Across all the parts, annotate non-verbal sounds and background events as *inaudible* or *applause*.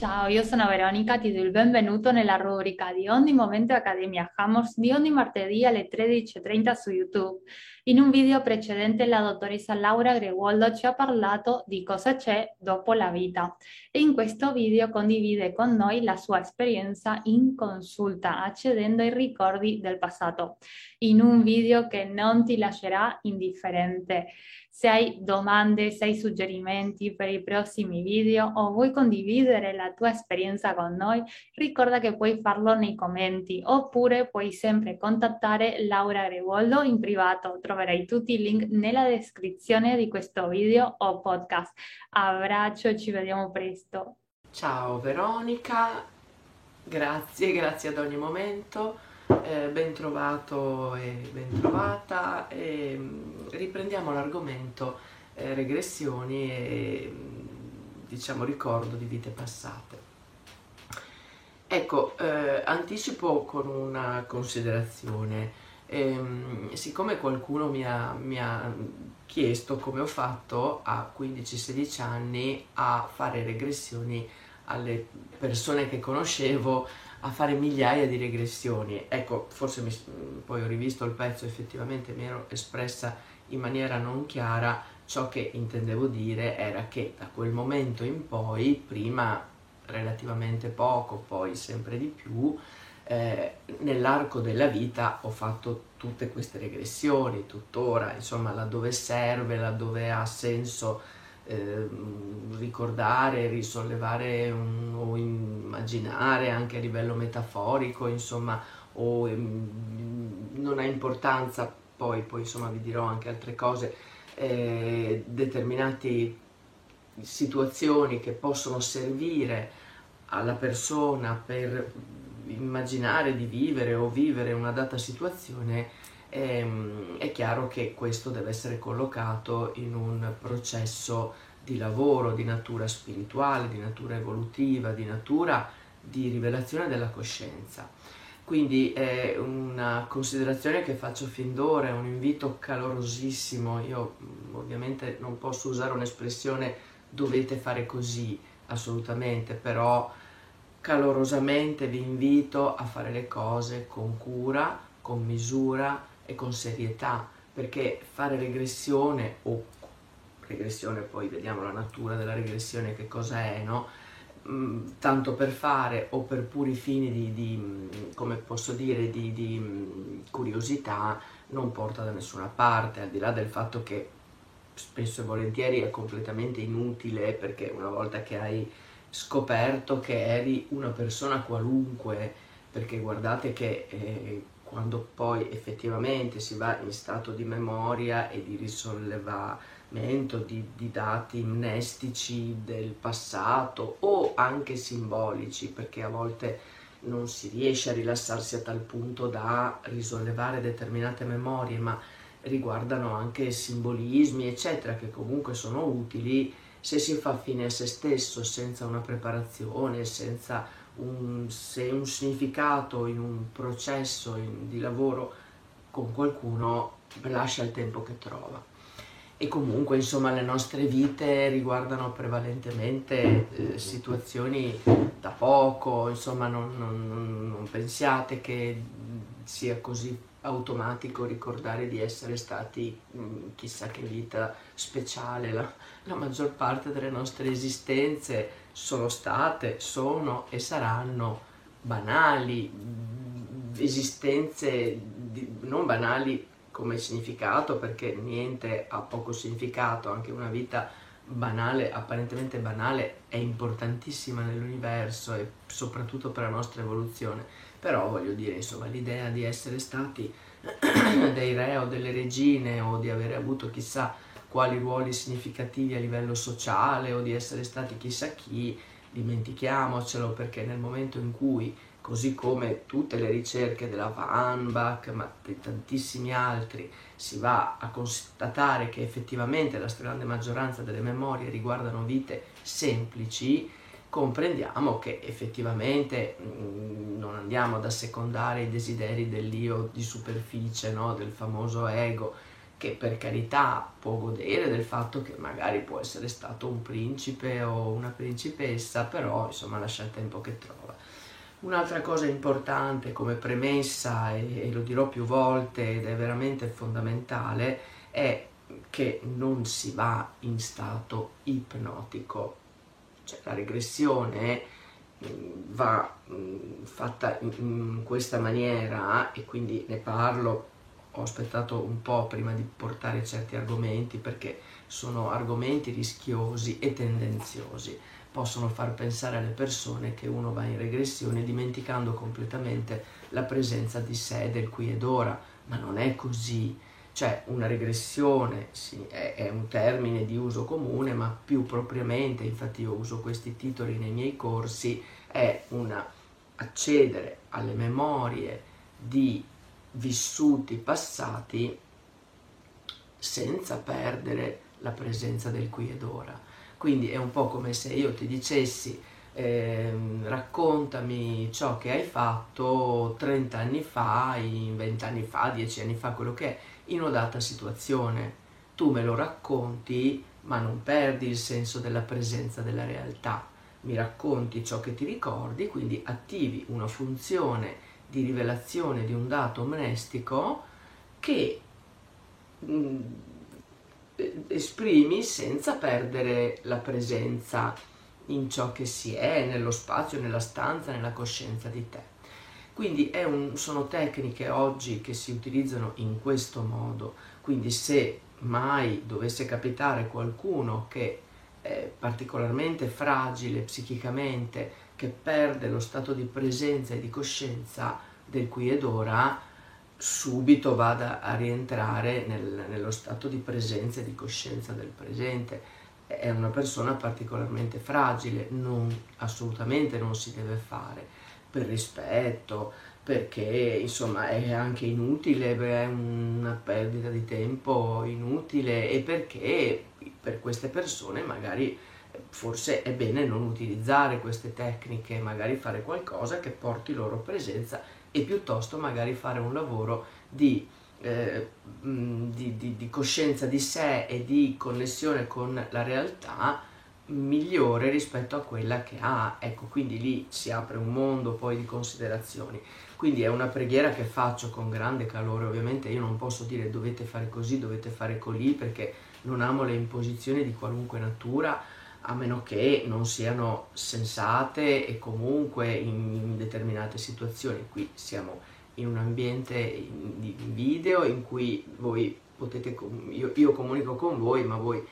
Ciao, io sono Veronica, ti do il benvenuto nella rubrica di ogni momento Accademia Hammers di ogni martedì alle 13.30 su YouTube. In un video precedente la dottoressa Laura Greguoldo ci ha parlato di cosa c'è dopo la vita e in questo video condivide con noi la sua esperienza in consulta accedendo ai ricordi del passato, in un video che non ti lascerà indifferente. Se hai domande, se hai suggerimenti per i prossimi video o vuoi condividere la tua esperienza con noi, ricorda che puoi farlo nei commenti oppure puoi sempre contattare Laura Grevoldo in privato. Troverai tutti i link nella descrizione di questo video o podcast. Abbraccio, ci vediamo presto. Ciao Veronica, grazie, grazie ad ogni momento eh, ben trovato e ben trovata e mm, riprendiamo l'argomento eh, regressioni e mm, diciamo ricordo di vite passate. Ecco, eh, anticipo con una considerazione. Ehm, siccome qualcuno mi ha, mi ha chiesto come ho fatto a 15-16 anni a fare regressioni alle persone che conoscevo a fare migliaia di regressioni. Ecco, forse mi, poi ho rivisto il pezzo, effettivamente mi ero espressa in maniera non chiara, ciò che intendevo dire era che da quel momento in poi, prima relativamente poco, poi sempre di più, eh, nell'arco della vita ho fatto tutte queste regressioni, tuttora, insomma, laddove serve, laddove ha senso eh, ricordare, risollevare un, o immaginare anche a livello metaforico, insomma, o ehm, non ha importanza, poi, poi insomma vi dirò anche altre cose, eh, determinate situazioni che possono servire alla persona per immaginare di vivere o vivere una data situazione, ehm, è chiaro che questo deve essere collocato in un processo di lavoro di natura spirituale, di natura evolutiva, di natura di rivelazione della coscienza. Quindi è una considerazione che faccio fin d'ora, è un invito calorosissimo. Io mm, ovviamente non posso usare un'espressione dovete fare così, assolutamente, però calorosamente vi invito a fare le cose con cura, con misura e con serietà, perché fare regressione o regressione, poi vediamo la natura della regressione, che cosa è, no? Mm, tanto per fare o per puri fini di, di mm, come posso dire, di, di mm, curiosità, non porta da nessuna parte, al di là del fatto che spesso e volentieri è completamente inutile perché una volta che hai scoperto che eri una persona qualunque, perché guardate che eh, quando poi effettivamente si va in stato di memoria e di risollevamento di, di, dati mnestici del passato o anche simbolici, perché a volte non si riesce a rilassarsi a tal punto da risollevare determinate memorie, ma riguardano anche simbolismi, eccetera, che comunque sono utili se si fa fine a se stesso senza una preparazione, senza un, se un significato in un processo in, di lavoro con qualcuno lascia il tempo che trova. E comunque insomma le nostre vite riguardano prevalentemente eh, situazioni da poco, insomma non, non, non pensiate che sia così automatico ricordare di essere stati mh, mm, chissà che vita speciale, la, la, maggior parte delle nostre esistenze sono state, sono e saranno banali, mm, esistenze di, non banali come significato perché niente ha poco significato, anche una vita banale, apparentemente banale, è importantissima nell'universo e soprattutto per la nostra evoluzione. Però voglio dire, insomma, l'idea di essere stati *clears throat* dei re o delle regine o di avere avuto chissà quali ruoli significativi a livello sociale o di essere stati chissà chi, dimentichiamocelo perché nel momento in cui, così come tutte le ricerche della Van Bach, ma di tantissimi altri, si va a constatare che effettivamente la stragrande maggioranza delle memorie riguardano vite semplici, comprendiamo che effettivamente mm, non andiamo ad assecondare i desideri dell'io di superficie, no? del famoso ego, che per carità può godere del fatto che magari può essere stato un principe o una principessa, però insomma lascia il tempo che trova. Un'altra cosa importante come premessa, e, e lo dirò più volte ed è veramente fondamentale, è che non si va in stato ipnotico. Cioè la regressione mm, va mm, fatta in questa maniera e quindi ne parlo ho aspettato un po' prima di portare certi argomenti perché sono argomenti rischiosi e tendenziosi. Possono far pensare alle persone che uno va in regressione dimenticando completamente la presenza di sé, del qui ed ora, ma non è così. Cioè una regressione sì, è, è un termine di uso comune, ma più propriamente, infatti io uso questi titoli nei miei corsi, è una accedere alle memorie di vissuti passati senza perdere la presenza del qui ed ora. Quindi è un po' come se io ti dicessi eh, raccontami ciò che hai fatto 30 anni fa, 20 anni fa, 10 anni fa, quello che è, in una data situazione. Tu me lo racconti, ma non perdi il senso della presenza della realtà. Mi racconti ciò che ti ricordi, quindi attivi una funzione di rivelazione di un dato mnestico che mm, esprimi senza perdere la presenza in ciò che si è, nello spazio, nella stanza, nella coscienza di te. Quindi un, sono tecniche oggi che si utilizzano in questo modo, quindi se mai dovesse capitare qualcuno che è particolarmente fragile psichicamente, che perde lo stato di presenza e di coscienza del qui ed ora, subito vada a rientrare nel, nello stato di presenza e di coscienza del presente. È una persona particolarmente fragile, non, assolutamente non si deve fare per rispetto, perché insomma è anche inutile, è una perdita di tempo inutile e perché per queste persone magari forse è bene non utilizzare queste tecniche, magari fare qualcosa che porti loro presenza e piuttosto magari fare un lavoro di, eh, di, di, di coscienza di sé e di connessione con la realtà migliore rispetto a quella che ha. Ecco, quindi lì si apre un mondo poi di considerazioni. Quindi è una preghiera che faccio con grande calore, ovviamente io non posso dire dovete fare così, dovete fare così, perché non amo le imposizioni di qualunque natura, a meno che non siano sensate e comunque in determinate situazioni. Qui siamo in un ambiente di video in cui voi potete, io, io comunico con voi, ma voi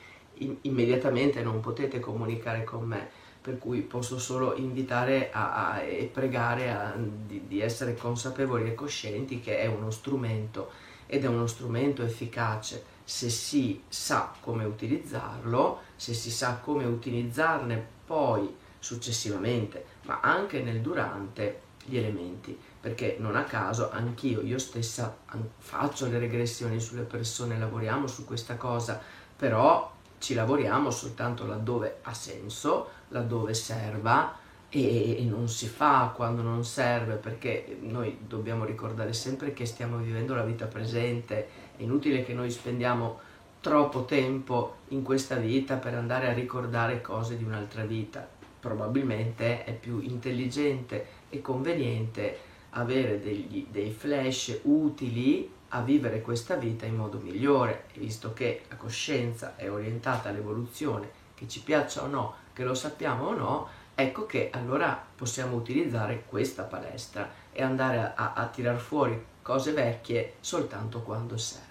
immediatamente non potete comunicare con me, per cui posso solo invitare a, a, e pregare a, di, di essere consapevoli e coscienti che è uno strumento ed è uno strumento efficace se si sa come utilizzarlo, se si sa come utilizzarne poi successivamente, ma anche nel durante gli elementi, perché non a caso anch'io, io stessa faccio le regressioni sulle persone, lavoriamo su questa cosa, però ci lavoriamo soltanto laddove ha senso, laddove serva e, non si fa quando non serve perché noi dobbiamo ricordare sempre che stiamo vivendo la vita presente, è inutile che noi spendiamo troppo tempo in questa vita per andare a ricordare cose di un'altra vita. Probabilmente è più intelligente e conveniente avere degli, dei flash utili a vivere questa vita in modo migliore, visto che la coscienza è orientata all'evoluzione, che ci piaccia o no, che lo sappiamo o no, ecco che allora possiamo utilizzare questa palestra e andare a, a, tirar fuori cose vecchie soltanto quando serve.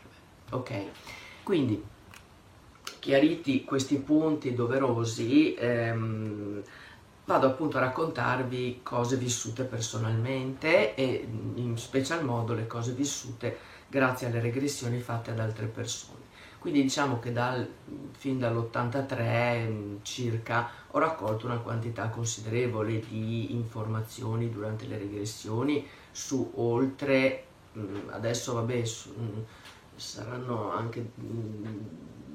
Ok? Quindi, chiariti questi punti doverosi, ehm, vado appunto a raccontarvi cose vissute personalmente e in special modo le cose vissute grazie alle regressioni fatte ad altre persone. Quindi diciamo che dal, fin dall'83 circa ho raccolto una quantità considerevole di informazioni durante le regressioni su oltre, adesso vabbè, su, saranno anche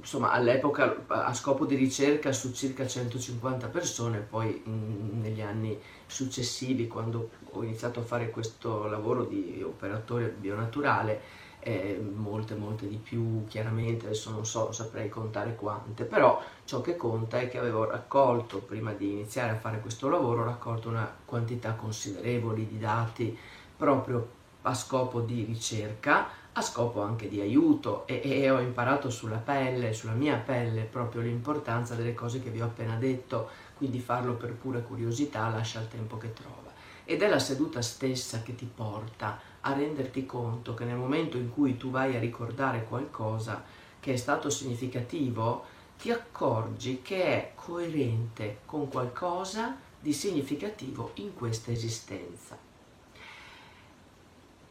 insomma all'epoca a scopo di ricerca su circa 150 persone, poi negli anni successivi quando ho iniziato a fare questo lavoro di operatore bionaturale eh, molte molte di più chiaramente adesso non so saprei contare quante però ciò che conta è che avevo raccolto prima di iniziare a fare questo lavoro raccolto una quantità considerevole di dati proprio a scopo di ricerca a scopo anche di aiuto e, e ho imparato sulla pelle sulla mia pelle proprio l'importanza delle cose che vi ho appena detto quindi farlo per pura curiosità lascia il tempo che trova ed è la seduta stessa che ti porta a renderti conto che nel momento in cui tu vai a ricordare qualcosa che è stato significativo, ti accorgi che è coerente con qualcosa di significativo in questa esistenza.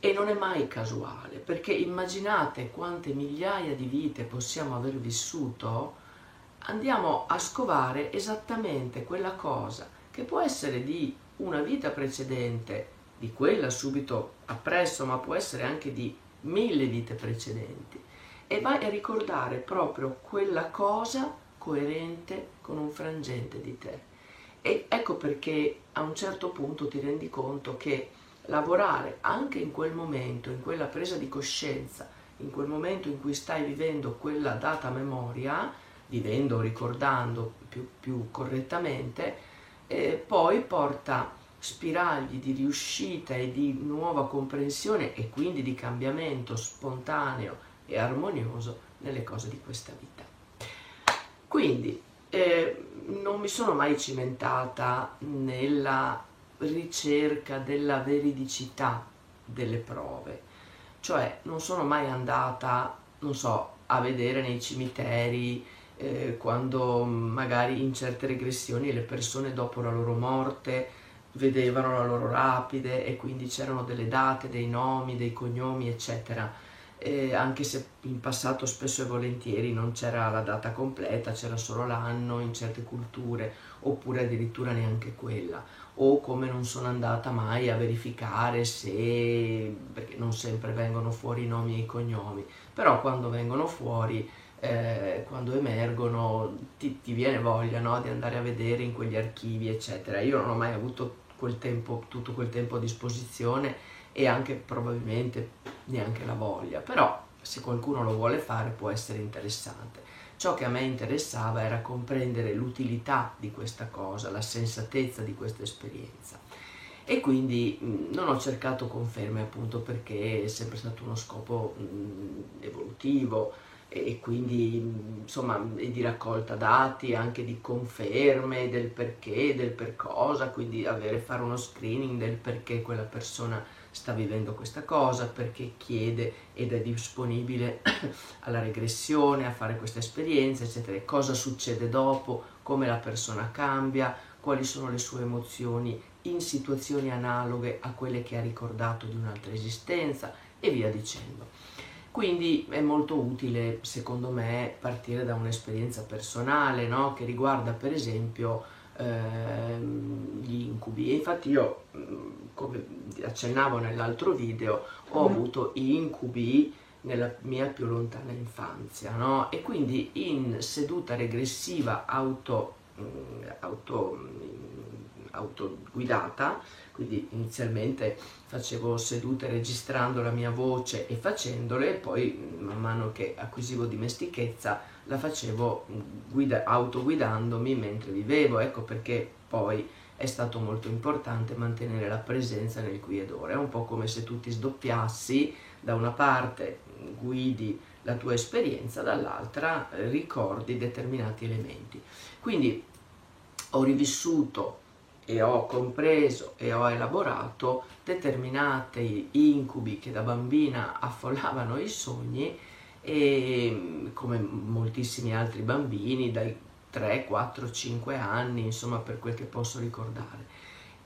E non è mai casuale, perché immaginate quante migliaia di vite possiamo aver vissuto, andiamo a scovare esattamente quella cosa che può essere di una vita precedente, di quella subito appresso, ma può essere anche di mille vite precedenti, e vai a ricordare proprio quella cosa coerente con un frangente di te. E ecco perché a un certo punto ti rendi conto che lavorare anche in quel momento, in quella presa di coscienza, in quel momento in cui stai vivendo quella data memoria, vivendo o ricordando più, più correttamente, eh, poi porta spiragli di riuscita e di nuova comprensione e quindi di cambiamento spontaneo e armonioso nelle cose di questa vita. Quindi eh, non mi sono mai cimentata nella ricerca della veridicità delle prove, cioè non sono mai andata, non so, a vedere nei cimiteri eh, quando magari in certe regressioni le persone dopo la loro morte vedevano la loro rapide e quindi c'erano delle date, dei nomi, dei cognomi, eccetera. Eh, anche se in passato spesso e volentieri non c'era la data completa, c'era solo l'anno in certe culture, oppure addirittura neanche quella, o come non sono andata mai a verificare se, perché non sempre vengono fuori i nomi e i cognomi, però quando vengono fuori eh, quando emergono ti, ti viene voglia no, di andare a vedere in quegli archivi eccetera. Io non ho mai avuto quel tempo, tutto quel tempo a disposizione e anche probabilmente neanche la voglia però se qualcuno lo vuole fare può essere interessante ciò che a me interessava era comprendere l'utilità di questa cosa la sensatezza di questa esperienza. E quindi mh, non ho cercato conferme appunto perché è sempre stato uno scopo mh, evolutivo e quindi insomma di raccolta dati, anche di conferme del perché, del per cosa, quindi avere, fare uno screening del perché quella persona sta vivendo questa cosa, perché chiede ed è disponibile *coughs* alla regressione, a fare questa esperienza, eccetera, cosa succede dopo, come la persona cambia, quali sono le sue emozioni in situazioni analoghe a quelle che ha ricordato di un'altra esistenza e via dicendo. Quindi è molto utile, secondo me, partire da un'esperienza personale, no? che riguarda per esempio ehm, gli incubi. Infatti io, mm, come accennavo nell'altro video, ho mm. avuto incubi nella mia più lontana infanzia, no? E quindi in seduta regressiva auto, mm, auto autoguidata, quindi inizialmente facevo sedute registrando la mia voce e facendole, poi man mano che acquisivo dimestichezza la facevo guida, autoguidandomi mentre vivevo, ecco perché poi è stato molto importante mantenere la presenza nel qui ed ora, è un po' come se tu ti sdoppiassi, da una parte guidi la tua esperienza, dall'altra ricordi determinati elementi. Quindi ho rivissuto e ho compreso e ho elaborato determinati incubi che da bambina affollavano i sogni e come moltissimi altri bambini dai 3, 4, 5 anni, insomma per quel che posso ricordare.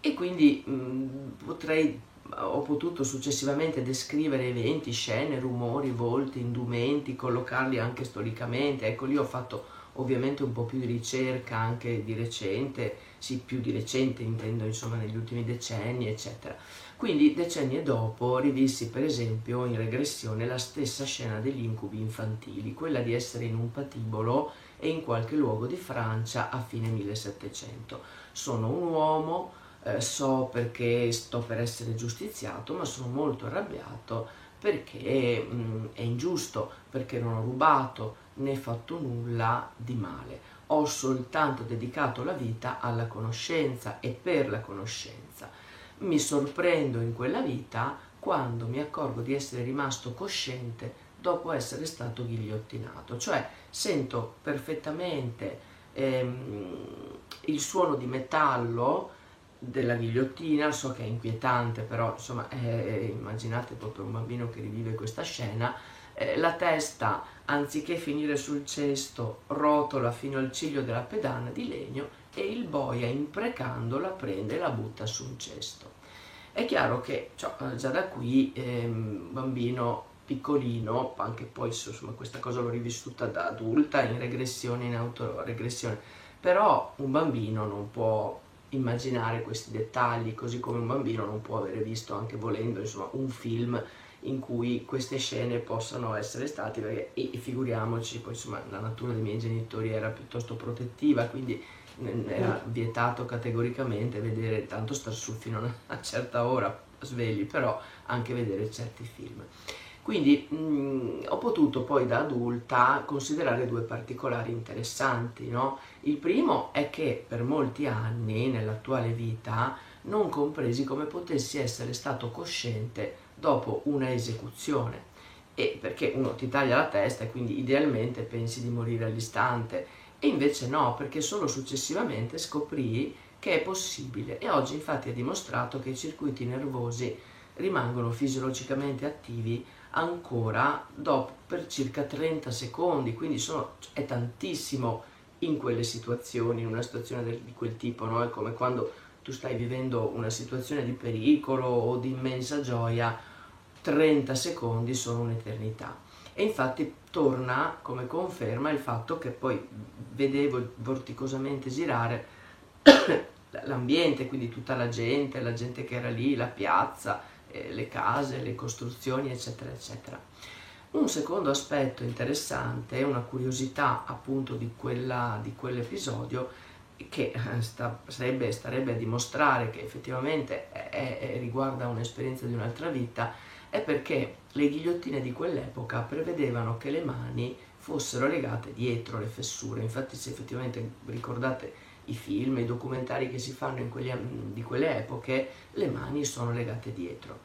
E quindi mh, potrei, ho potuto successivamente descrivere eventi, scene, rumori, volti, indumenti, collocarli anche storicamente. Ecco, lì ho fatto ovviamente un po' più di ricerca anche di recente, sì più di recente intendo insomma negli ultimi decenni eccetera. Quindi decenni dopo rivissi per esempio in regressione la stessa scena degli incubi infantili, quella di essere in un patibolo e in qualche luogo di Francia a fine 1700. Sono un uomo, eh, so perché sto per essere giustiziato, ma sono molto arrabbiato perché mh, mm, è ingiusto, perché non ho rubato né fatto nulla di male. Ho soltanto dedicato la vita alla conoscenza e per la conoscenza. Mi sorprendo in quella vita quando mi accorgo di essere rimasto cosciente dopo essere stato ghigliottinato, cioè sento perfettamente ehm, il suono di metallo della ghigliottina, so che è inquietante, però insomma eh, immaginate proprio un bambino che rivive questa scena, eh, la testa anziché finire sul cesto rotola fino al ciglio della pedana di legno e il boia imprecando la prende e la butta su un cesto. È chiaro che cioè, già da qui eh, un bambino piccolino, anche poi insomma questa cosa l'ho rivissuta da adulta in regressione, in autoregressione, però un bambino non può immaginare questi dettagli, così come un bambino non può avere visto, anche volendo, insomma, un film in cui queste scene possano essere state, perché, e, e figuriamoci, poi insomma la natura dei miei genitori era piuttosto protettiva, quindi era vietato categoricamente vedere, tanto star su fino a una certa ora svegli, però anche vedere certi film. Quindi mh, ho potuto poi da adulta considerare due particolari interessanti. No? Il primo è che per molti anni nell'attuale vita non compresi come potessi essere stato cosciente dopo una esecuzione. E perché uno ti taglia la testa e quindi idealmente pensi di morire all'istante. E invece no, perché solo successivamente scoprii che è possibile. E oggi infatti è dimostrato che i circuiti nervosi rimangono fisiologicamente attivi ancora dopo per circa 30 secondi, quindi sono, è tantissimo in quelle situazioni, in una situazione del, di quel tipo, no? è come quando tu stai vivendo una situazione di pericolo o di immensa gioia, 30 secondi sono un'eternità. E infatti torna come conferma il fatto che poi vedevo vorticosamente girare *coughs* l'ambiente, quindi tutta la gente, la gente che era lì, la piazza, eh, le case, le costruzioni, eccetera, eccetera. Un secondo aspetto interessante, una curiosità appunto di, quella, di quell'episodio, che eh, sta, sarebbe, starebbe a dimostrare che effettivamente è, è, riguarda un'esperienza di un'altra vita, è perché le ghigliottine di quell'epoca prevedevano che le mani fossero legate dietro le fessure. Infatti, se effettivamente ricordate i film, i documentari che si fanno quegli, di quelle epoche, le mani sono legate dietro.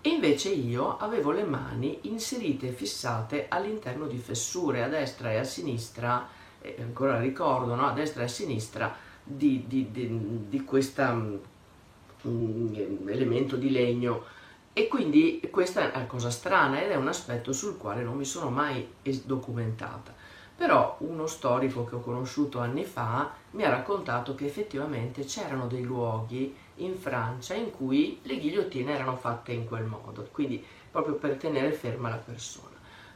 E invece io avevo le mani inserite e fissate all'interno di fessure a destra e a sinistra, eh, ancora ricordo, no? a destra e a sinistra di, di, di, di questo um, elemento di legno. E quindi questa è una cosa strana ed è un aspetto sul quale non mi sono mai documentata. Però uno storico che ho conosciuto anni fa mi ha raccontato che effettivamente c'erano dei luoghi in Francia in cui le ghigliottine erano fatte in quel modo, quindi proprio per tenere ferma la persona.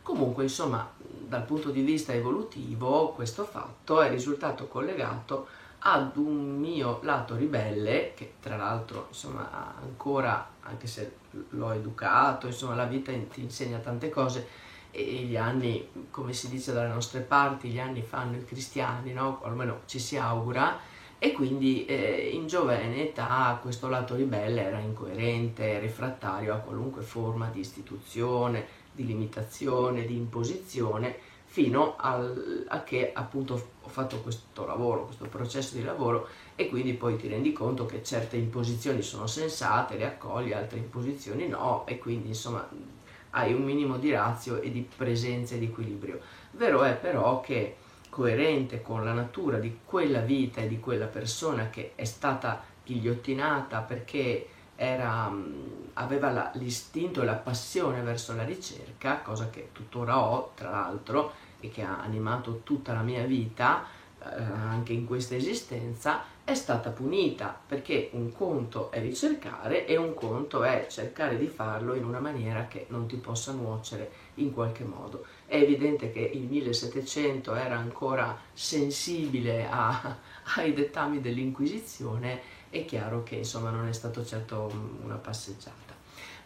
Comunque, insomma, dal punto di vista evolutivo, questo fatto è risultato collegato ad un mio lato ribelle, che tra l'altro, insomma, ancora, anche se l'ho educato, insomma, la vita ti insegna tante cose, e gli anni, come si dice dalle nostre parti, gli anni fanno i cristiani, no? almeno ci si augura, e quindi eh, in giovane età questo lato ribelle era incoerente, refrattario a qualunque forma di istituzione, di limitazione, di imposizione, fino al, a che appunto ho fatto questo lavoro, questo processo di lavoro e quindi poi ti rendi conto che certe imposizioni sono sensate, le accogli, altre imposizioni no e quindi insomma hai un minimo di razio e di presenza e di equilibrio. Vero è però che coerente con la natura di quella vita e di quella persona che è stata ghigliottinata perché era, aveva la, l'istinto e la passione verso la ricerca, cosa che tuttora ho tra l'altro e che ha animato tutta la mia vita, eh, anche in questa esistenza, è stata punita perché un conto è ricercare e un conto è cercare di farlo in una maniera che non ti possa nuocere in qualche modo. È evidente che il 1700 era ancora sensibile a, *laughs* ai dettami dell'Inquisizione, è chiaro che insomma non è stato certo una passeggiata.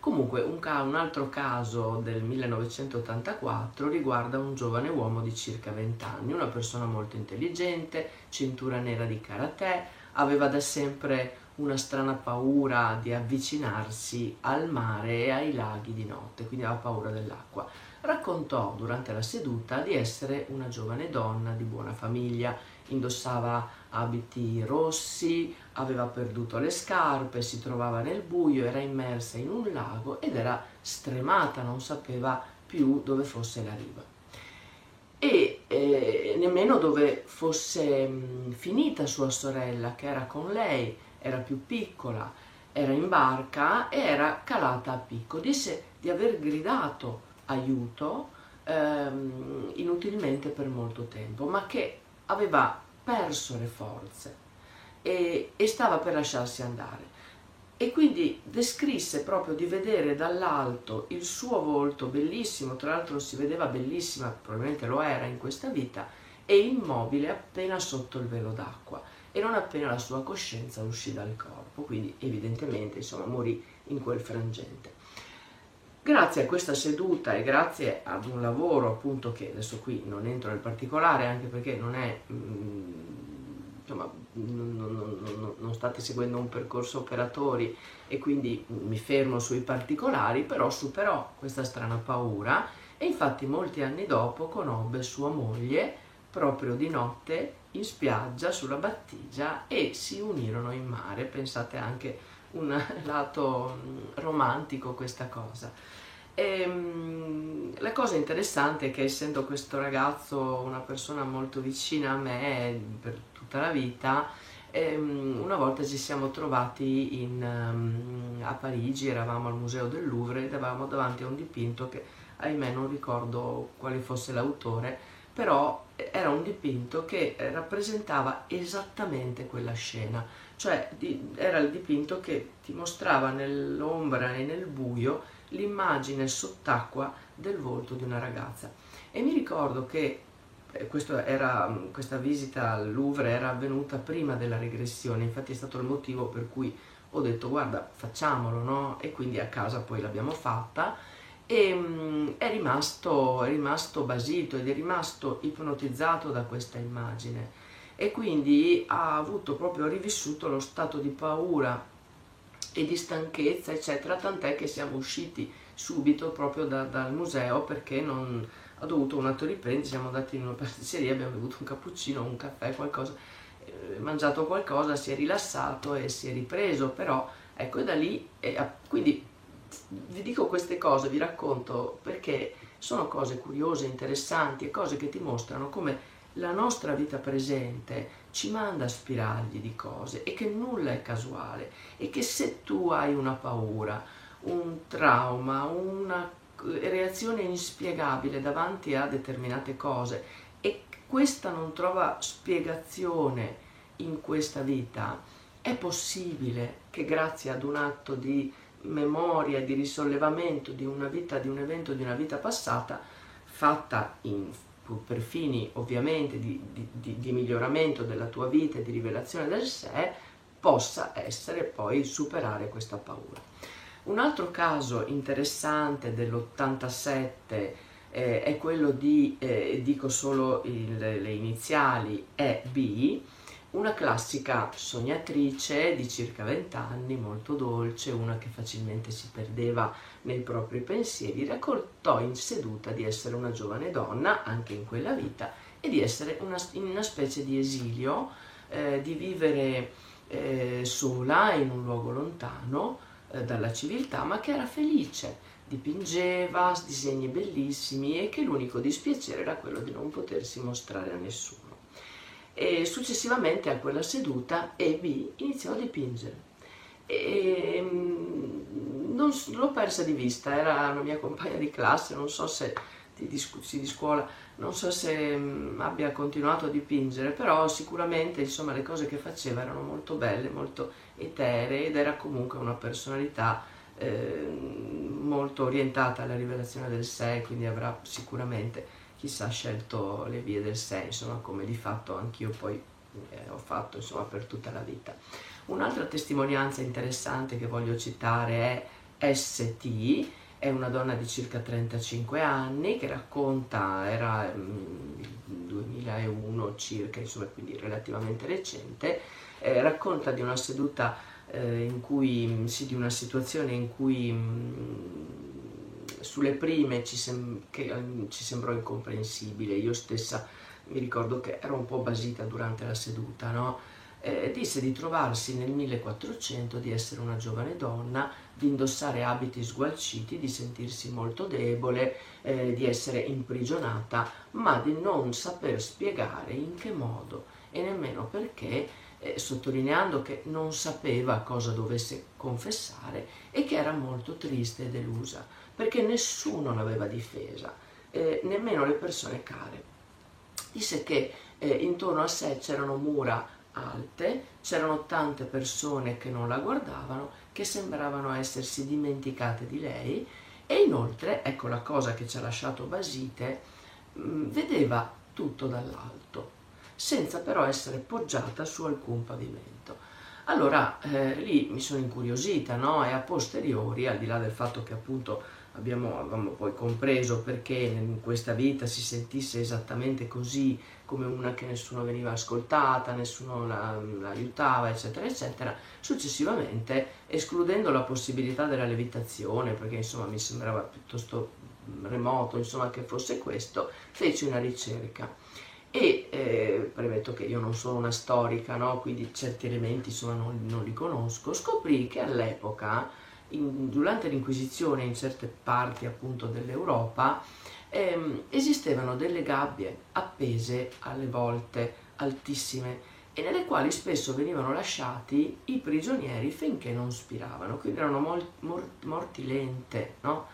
Comunque un, ca- un, altro caso del 1984 riguarda un giovane uomo di circa 20 anni, una persona molto intelligente, cintura nera di karate, aveva da sempre una strana paura di avvicinarsi al mare e ai laghi di notte, quindi aveva paura dell'acqua. Raccontò durante la seduta di essere una giovane donna di buona famiglia, indossava abiti rossi, aveva perduto le scarpe, si trovava nel buio, era immersa in un lago ed era stremata, non sapeva più dove fosse la riva e eh, nemmeno dove fosse mh, finita sua sorella che era con lei, era più piccola, era in barca e era calata a picco. Disse di aver gridato aiuto ehm, inutilmente per molto tempo, ma che aveva perso le forze e, e stava per lasciarsi andare. E quindi descrisse proprio di vedere dall'alto il suo volto bellissimo, tra l'altro si vedeva bellissima, probabilmente lo era in questa vita, e immobile appena sotto il velo d'acqua e non appena la sua coscienza uscì dal corpo, quindi evidentemente insomma morì in quel frangente. Grazie a questa seduta e grazie ad un lavoro appunto che adesso qui non entro nel particolare anche perché non è, mm, insomma, non, non, non, state seguendo un percorso operatori e quindi mi fermo sui particolari, però superò questa strana paura e infatti molti anni dopo conobbe sua moglie proprio di notte in spiaggia sulla battigia e si unirono in mare, pensate anche un *laughs* lato mm, romantico questa cosa. E, um, la cosa interessante è che essendo questo ragazzo una persona molto vicina a me per tutta la vita, um, una volta ci siamo trovati in, um, a Parigi, eravamo al Museo del Louvre ed eravamo davanti a un dipinto che ahimè non ricordo quale fosse l'autore, però era un dipinto che rappresentava esattamente quella scena, cioè era il dipinto che ti mostrava nell'ombra e nel buio l'immagine sott'acqua del volto di una ragazza. E mi ricordo che eh, era, questa visita al Louvre era avvenuta prima della regressione, infatti è stato il motivo per cui ho detto guarda facciamolo, no? E quindi a casa poi l'abbiamo fatta e mm, è rimasto, è rimasto basito ed è rimasto ipnotizzato da questa immagine e quindi ha avuto proprio rivissuto lo stato di paura e di stanchezza eccetera tant'è che siamo usciti subito proprio da, dal museo perché non, ha dovuto un atto riprendere, siamo andati in una pasticceria, abbiamo bevuto un cappuccino, un caffè, qualcosa, eh, mangiato qualcosa, si è rilassato e si è ripreso, però ecco da lì, eh, quindi vi dico queste cose, vi racconto perché sono cose curiose, interessanti e cose che ti mostrano come la nostra vita presente ci manda spiragli di cose e che nulla è casuale e che se tu hai una paura, un trauma, una reazione inspiegabile davanti a determinate cose e questa non trova spiegazione in questa vita, è possibile che grazie ad un atto di memoria, di risollevamento di una vita, di un evento di una vita passata, fatta in, per fini ovviamente di, di, di miglioramento della tua vita e di rivelazione del sé, possa essere poi superare questa paura. Un altro caso interessante dell'87 eh, è quello di, eh, dico solo il, le iniziali EB, una classica sognatrice di circa 20 anni, molto dolce, una che facilmente si perdeva nei propri pensieri, raccontò in seduta di essere una giovane donna, anche in quella vita, e di essere una, in una specie di esilio, eh, di vivere eh, sola in un luogo lontano eh, dalla civiltà, ma che era felice, dipingeva disegni bellissimi e che l'unico dispiacere era quello di non potersi mostrare a nessuno e successivamente a quella seduta Abby iniziò a dipingere. E, mm, non, l'ho persa di vista, era una mia compagna di classe, non so se di, di, di scuola, non so se mh, mm, abbia continuato a dipingere, però sicuramente insomma, le cose che faceva erano molto belle, molto eteree ed era comunque una personalità eh, molto orientata alla rivelazione del sé, quindi avrà sicuramente chissà scelto le vie del sé, insomma come di fatto anch'io poi eh, ho fatto insomma per tutta la vita. Un'altra testimonianza interessante che voglio citare è ST, è una donna di circa 35 anni che racconta, era mm, 2001 circa, insomma quindi relativamente recente, eh, racconta di una seduta eh, in cui, sì, di una situazione in cui mh, mm, sulle prime ci, sem- che, eh, ci sembrò incomprensibile, io stessa mi ricordo che ero un po' basita durante la seduta, no? eh, disse di trovarsi nel 1400, di essere una giovane donna, di indossare abiti sgualciti, di sentirsi molto debole, eh, di essere imprigionata, ma di non saper spiegare in che modo e nemmeno perché, eh, sottolineando che non sapeva cosa dovesse confessare e che era molto triste e delusa, perché nessuno l'aveva difesa, eh, nemmeno le persone care. Disse che eh, intorno a sé c'erano mura alte, c'erano tante persone che non la guardavano, che sembravano essersi dimenticate di lei e inoltre, ecco la cosa che ci ha lasciato basite, mm, vedeva tutto dall'alto, senza però essere poggiata su alcun pavimento. Allora eh, lì mi sono incuriosita, no? E a posteriori, al di là del fatto che appunto abbiamo, abbiamo poi compreso perché in questa vita si sentisse esattamente così come una che nessuno veniva ascoltata, nessuno la, la aiutava, eccetera, eccetera. Successivamente, escludendo la possibilità della levitazione, perché insomma mi sembrava piuttosto remoto insomma, che fosse questo, feci una ricerca. E eh, premetto che io non sono una storica, no? quindi certi elementi insomma, non, non li conosco, scoprì che all'epoca in, durante l'Inquisizione in certe parti appunto dell'Europa ehm, esistevano delle gabbie appese alle volte altissime e nelle quali spesso venivano lasciati i prigionieri finché non spiravano, quindi erano mol, mor, morti lente, no?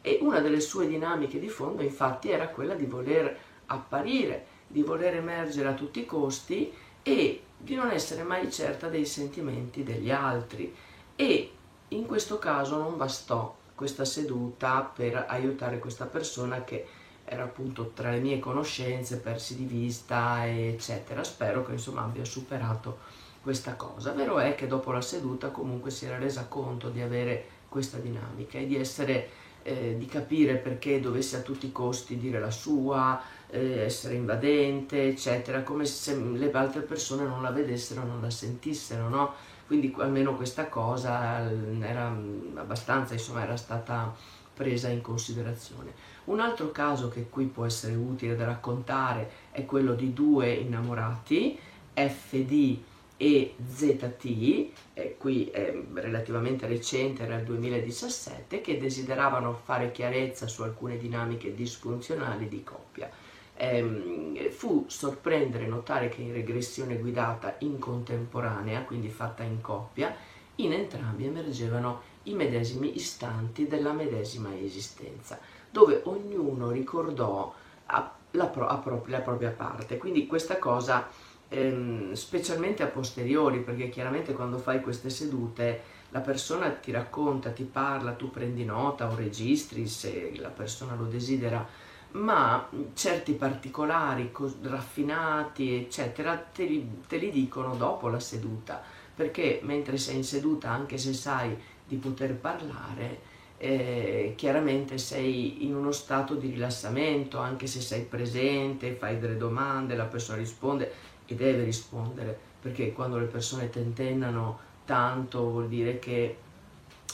E una delle sue dinamiche di fondo infatti era quella di voler apparire, di voler emergere a tutti i costi e di non essere mai certa dei sentimenti degli altri. E in questo caso non bastò questa seduta per aiutare questa persona che era appunto tra le mie conoscenze, persi di vista, eccetera. Spero che insomma abbia superato questa cosa. Vero è che dopo la seduta comunque si era resa conto di avere questa dinamica e di essere eh, di capire perché dovesse a tutti i costi dire la sua, eh, essere invadente, eccetera, come se le altre persone non la vedessero, non la sentissero, no? quindi almeno questa cosa era abbastanza, insomma, era stata presa in considerazione. Un altro caso che qui può essere utile da raccontare è quello di due innamorati, FD e ZT, eh, qui è relativamente recente, era il 2017, che desideravano fare chiarezza su alcune dinamiche disfunzionali di coppia ehm, fu sorprendere notare che in regressione guidata in contemporanea, quindi fatta in coppia, in entrambi emergevano i medesimi istanti della medesima esistenza, dove ognuno ricordò a, la, pro, a pro, la propria parte. Quindi questa cosa, ehm, specialmente a posteriori, perché chiaramente quando fai queste sedute la persona ti racconta, ti parla, tu prendi nota o registri se la persona lo desidera ma certi particolari raffinati, eccetera, te li, te li dicono dopo la seduta, perché mentre sei in seduta, anche se sai di poter parlare, eh, chiaramente sei in uno stato di rilassamento, anche se sei presente, fai delle domande, la persona risponde e deve rispondere, perché quando le persone tentennano tanto vuol dire che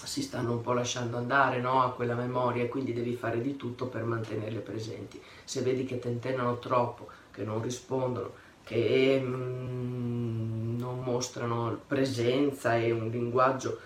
si stanno un po' lasciando andare no, a quella memoria e quindi devi fare di tutto per mantenerle presenti. Se vedi che tentennano troppo, che non rispondono, che mm, non mostrano presenza e un linguaggio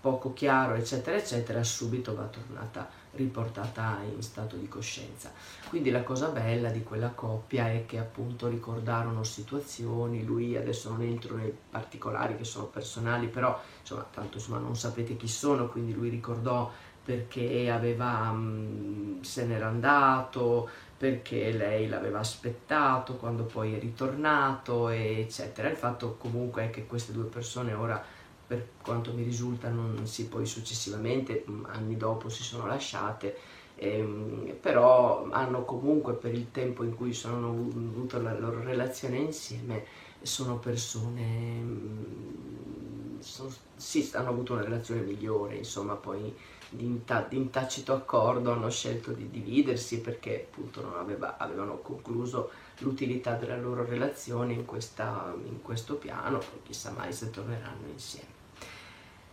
poco chiaro, eccetera, eccetera, subito va tornata riportata in stato di coscienza. Quindi la cosa bella di quella coppia è che appunto ricordarono situazioni, lui adesso non entro nei particolari che sono personali, però insomma tanto insomma non sapete chi sono, quindi lui ricordò perché aveva, mh, se n'era andato, perché lei l'aveva aspettato quando poi è ritornato, eccetera. Il fatto comunque è che queste due persone ora per quanto mi risulta non si poi successivamente, anni dopo, si sono lasciate, ehm, però hanno comunque per il tempo in cui sono avuto la loro relazione insieme, sono persone, mm, sono, sì, hanno avuto una relazione migliore, insomma poi di, inta, di tacito accordo hanno scelto di dividersi perché appunto non aveva, avevano concluso l'utilità della loro relazione in, questa, in questo piano, poi chissà mai se torneranno insieme.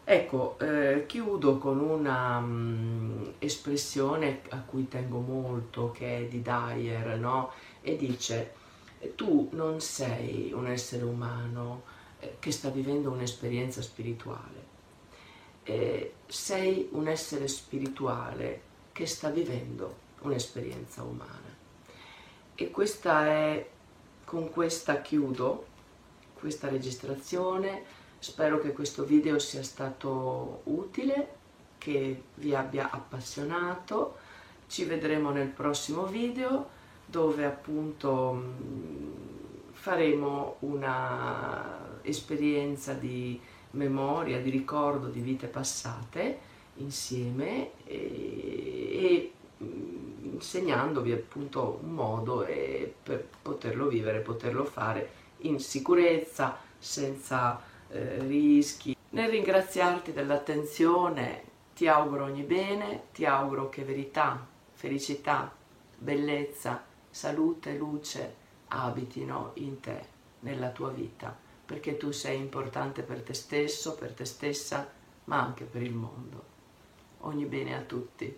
Ecco, eh, chiudo con una um, espressione a cui tengo molto, che è di Dyer, no? E dice, tu non sei un essere umano eh, che sta vivendo un'esperienza spirituale, eh, sei un essere spirituale che sta vivendo un'esperienza umana. E questa è, con questa chiudo questa registrazione Spero che questo video sia stato utile, che vi abbia appassionato. Ci vedremo nel prossimo video dove appunto mm, faremo una esperienza di memoria, di ricordo di vite passate insieme e, e mm, insegnandovi appunto un modo per poterlo vivere, poterlo fare in sicurezza, senza eh, rischi. Nel ringraziarti dell'attenzione ti auguro ogni bene, ti auguro che verità, felicità, bellezza, salute, luce abitino in te, nella tua vita, perché tu sei importante per te stesso, per te stessa, ma anche per il mondo. Ogni bene a tutti.